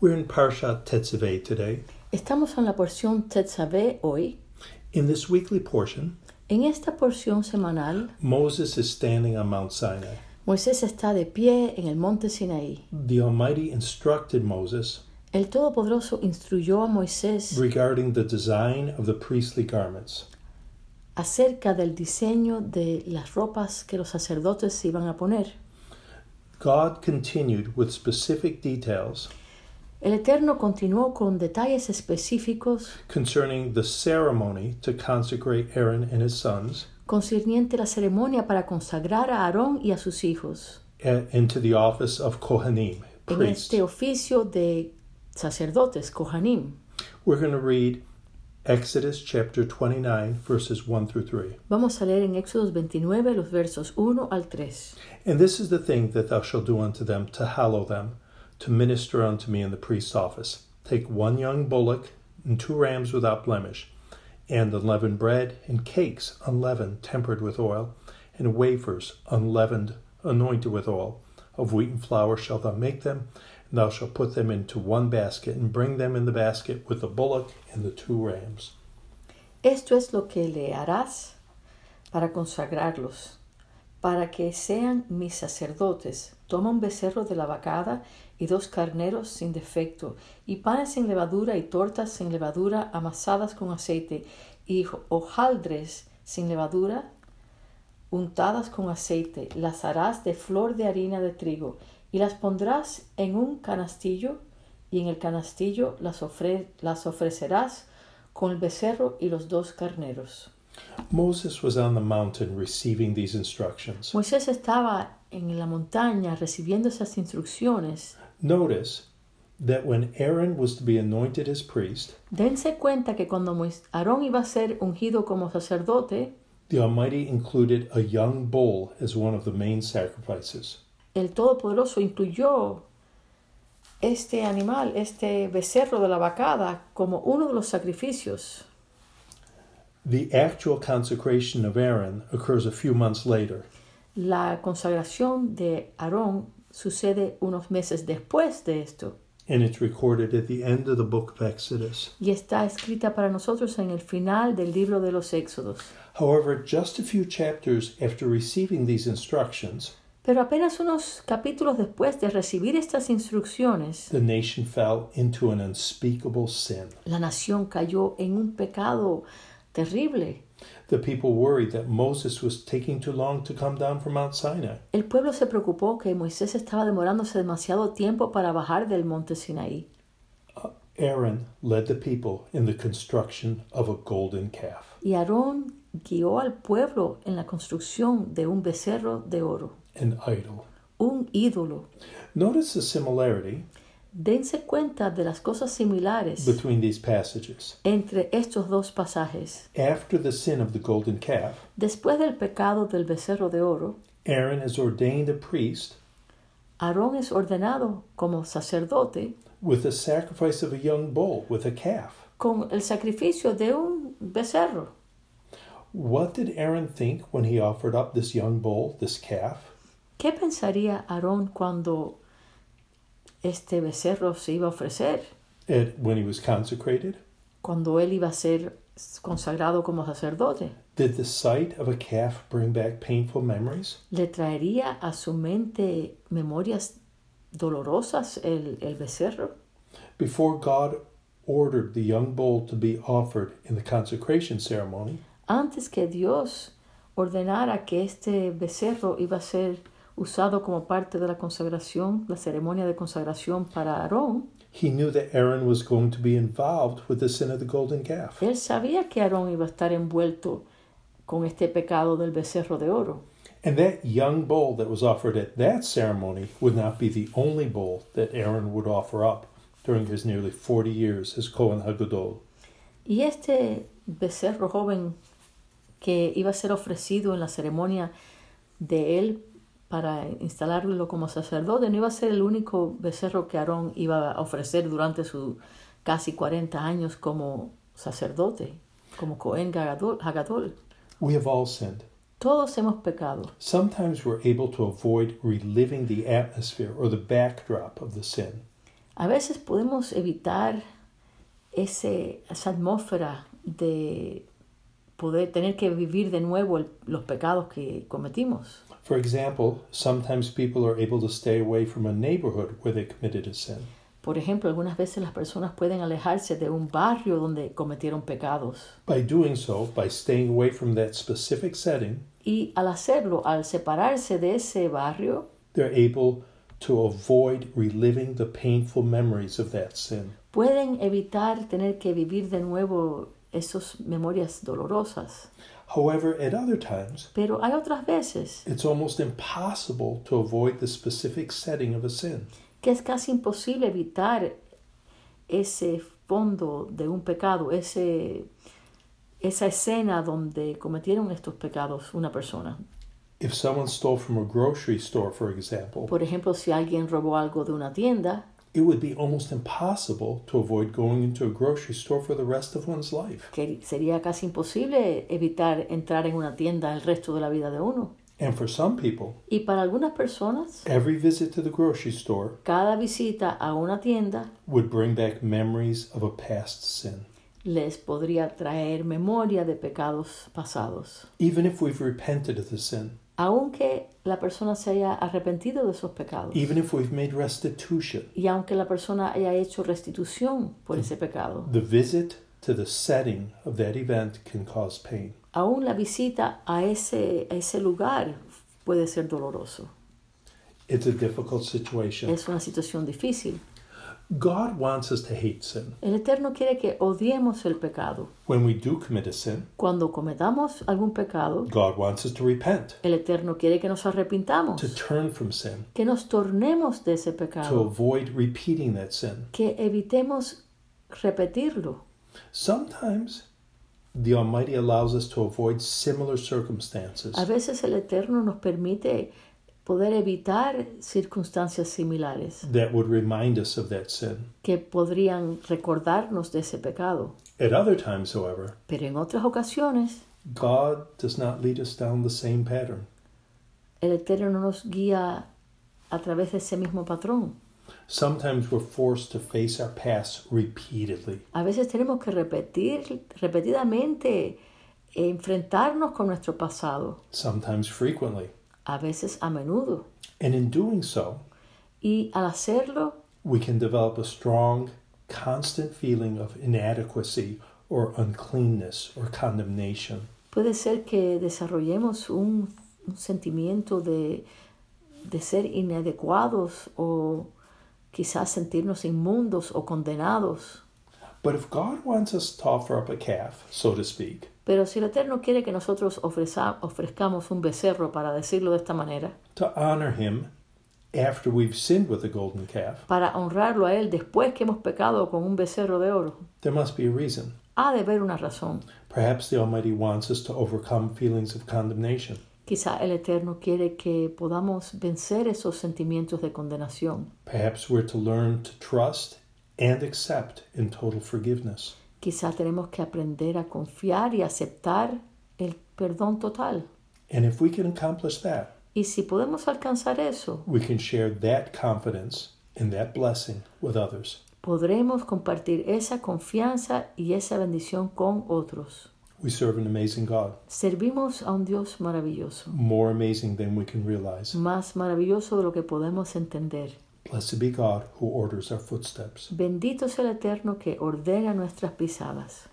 We're in Parshat Tetzaveh today. Estamos en la porción Tetzaveh hoy. In this weekly portion, En esta porción semanal, Moses is standing on Mount Sinai. Moisés está de pie en el monte Sinaí. The Almighty instructed Moses El Todopoderoso instruyó a Moisés regarding the design of the priestly garments. acerca del diseño de las ropas que los sacerdotes iban a poner. God continued with specific details El Eterno continuó con detalles específicos concerning the ceremony to consecrate Aaron and his sons concerniente la ceremonia para consagrar a Aarón y a sus hijos a- into the office of Kohanim, en este oficio de sacerdotes, Kohanim. We're going to read Exodus chapter 29, verses 1 through 3. Vamos a leer en Éxodos 29 los versos 1 al 3. And this is the thing that thou shalt do unto them to hallow them, to minister unto me in the priest's office. Take one young bullock and two rams without blemish, and unleavened bread and cakes unleavened, tempered with oil, and wafers unleavened, anointed with oil. Of wheaten flour shalt thou make them, and thou shalt put them into one basket, and bring them in the basket with the bullock and the two rams. Esto es lo que le harás para consagrarlos, para que sean mis sacerdotes. Toma un becerro de la vacada y dos carneros sin defecto, y panes sin levadura y tortas sin levadura amasadas con aceite, y hojaldres sin levadura untadas con aceite. Las harás de flor de harina de trigo, y las pondrás en un canastillo, y en el canastillo las, ofre- las ofrecerás con el becerro y los dos carneros. Moses was on the mountain receiving these instructions. Moisés estaba en la montaña recibiendo esas instrucciones. Notice that when Aaron was to be anointed as priest, Dense cuenta que cuando Aarón iba a ser ungido como sacerdote, the Almighty included a young bull as one of the main sacrifices. el Todopoderoso incluyó este animal, este becerro de la vacada, como uno de los sacrificios. The actual consecration of Aaron occurs a few months later. La consagración de Aarón sucede unos meses después de esto And it's recorded at the end of the book of Exodus. y está escrita para nosotros en el final del libro de los Éxodos. However, just a few chapters after receiving these instructions, Pero apenas unos capítulos después de recibir estas instrucciones, the nation fell into an unspeakable sin. la nación cayó en un pecado terrible. The people worried that Moses was taking too long to come down from Mount Sinai. El pueblo se preocupó que Moisés estaba demorándose demasiado tiempo para bajar del monte Sinaí. Aaron led the people in the construction of a golden calf. Y Aarón guió al pueblo en la construcción de un becerro de oro, an idol. un ídolo. Notice the similarity Dense cuenta de las cosas similares between these passages. entre estos dos pasajes. After the sin of the golden calf, Después del pecado del becerro de oro, Aaron is ordained a priest Aarón es ordenado como sacerdote with the sacrifice of a young bull with a calf. con el sacrificio de un becerro. What did Aaron think when he offered up this young bull, this calf? ¿Qué pensaría Aarón cuando este becerro se iba a ofrecer? At, when he was consecrated? Cuando él iba a ser consagrado como sacerdote. Did the sight of a calf bring back painful memories? ¿Le traería a su mente memorias dolorosas el, el becerro? Before God ordered the young bull to be offered in the consecration ceremony, Antes que Dios ordenara que este becerro iba a ser usado como parte de la consagración, la ceremonia de consagración para Aarón, he knew that Aaron was going to be involved with the sin of the golden calf. él sabía que Aarón iba a estar envuelto con este pecado del becerro de oro. And that young bull that was offered at that ceremony would not be the only bull that Aaron would offer up during his nearly 40 years as Kohen Hagadol. Y este becerro joven que iba a ser ofrecido en la ceremonia de él para instalarlo como sacerdote, no iba a ser el único becerro que Aarón iba a ofrecer durante sus casi 40 años como sacerdote, como Cohen Hagadol. Hagadol. We have all sinned. Todos hemos pecado. Sometimes we're able to avoid reliving the atmosphere or the backdrop of the sin. A veces podemos evitar ese, esa atmósfera de poder tener que vivir de nuevo el- los pecados que cometimos. For example, sometimes people are able to stay away from a neighborhood where they committed a sin. Por ejemplo, algunas veces las personas pueden alejarse de un barrio donde cometieron pecados. By doing so, by staying away from that specific setting, Y al hacerlo, al separarse de ese barrio, they're able to avoid reliving the painful memories of that sin. pueden evitar tener que vivir de nuevo esas memorias dolorosas. However, at other times, Pero hay otras veces it's almost impossible to avoid the specific setting of a sin. que es casi imposible evitar ese fondo de un pecado, ese, esa escena donde cometieron estos pecados una persona. If someone stole from a grocery store, for example, Por ejemplo, si alguien robó algo de una tienda, it would be almost impossible to avoid going into a grocery store for the rest of one's life. que sería casi imposible evitar entrar en una tienda el resto de la vida de uno. And for some people, Y para algunas personas, every visit to the grocery store cada visita a una tienda would bring back memories of a past sin. les podría traer memoria de pecados pasados. Even if we've repented of the sin, Aunque la persona se haya arrepentido de esos pecados. even if we've made restitution, Y aunque la persona haya hecho restitución por ese pecado, the visit to the setting of that event can cause pain. aún la visita a ese, a ese lugar puede ser doloroso. It's a difficult situation. Es una situación difícil. God wants us to hate sin. El Eterno quiere que odiemos el pecado. When we do commit a sin, Cuando cometamos algún pecado, God wants us to repent, el Eterno quiere que nos arrepintamos, to turn from sin, que nos tornemos de ese to pecado, avoid repeating that sin. que evitemos repetirlo. Sometimes the Almighty allows us to avoid similar circumstances A veces el Eterno nos permite poder evitar circunstancias similares that would remind us of that sin. que podrían recordarnos de ese pecado. At other times, however, Pero en otras ocasiones, God does not lead us down the same pattern. el Eterno no nos guía a través de ese mismo patrón. Sometimes we're forced to face our past repeatedly. A veces tenemos que repetir repetidamente, enfrentarnos con nuestro pasado, sometimes frequently. A veces a menudo. And in doing so, Y al hacerlo, we can develop a strong, constant feeling of inadequacy or uncleanness or condemnation. puede ser que desarrollemos un, un sentimiento de, de ser inadecuados o quizás sentirnos inmundos o condenados. But if God wants us to offer up a calf, so to speak, Pero si el Eterno quiere que nosotros ofreza- ofrezcamos un becerro, para decirlo de esta manera, to honor Him after we've sinned with the golden calf, para honrarlo a Él después que hemos pecado con un becerro de oro, there must be a reason. ha de haber una razón. Perhaps the Almighty wants us to overcome feelings of condemnation. Quizá el Eterno quiere que podamos vencer esos sentimientos de condenación. Perhaps we're to learn to trust and accept in total forgiveness. Quizá tenemos que aprender a confiar y aceptar el perdón total. And if we can accomplish that, Y si podemos alcanzar eso, we can share that confidence and that blessing with others. podremos compartir esa confianza y esa bendición con otros. We serve an amazing God, Servimos a un Dios maravilloso, more amazing than we can realize. más maravilloso de lo que podemos entender. Blessed be God who orders our footsteps. Bendito sea el Eterno que ordena nuestras pisadas.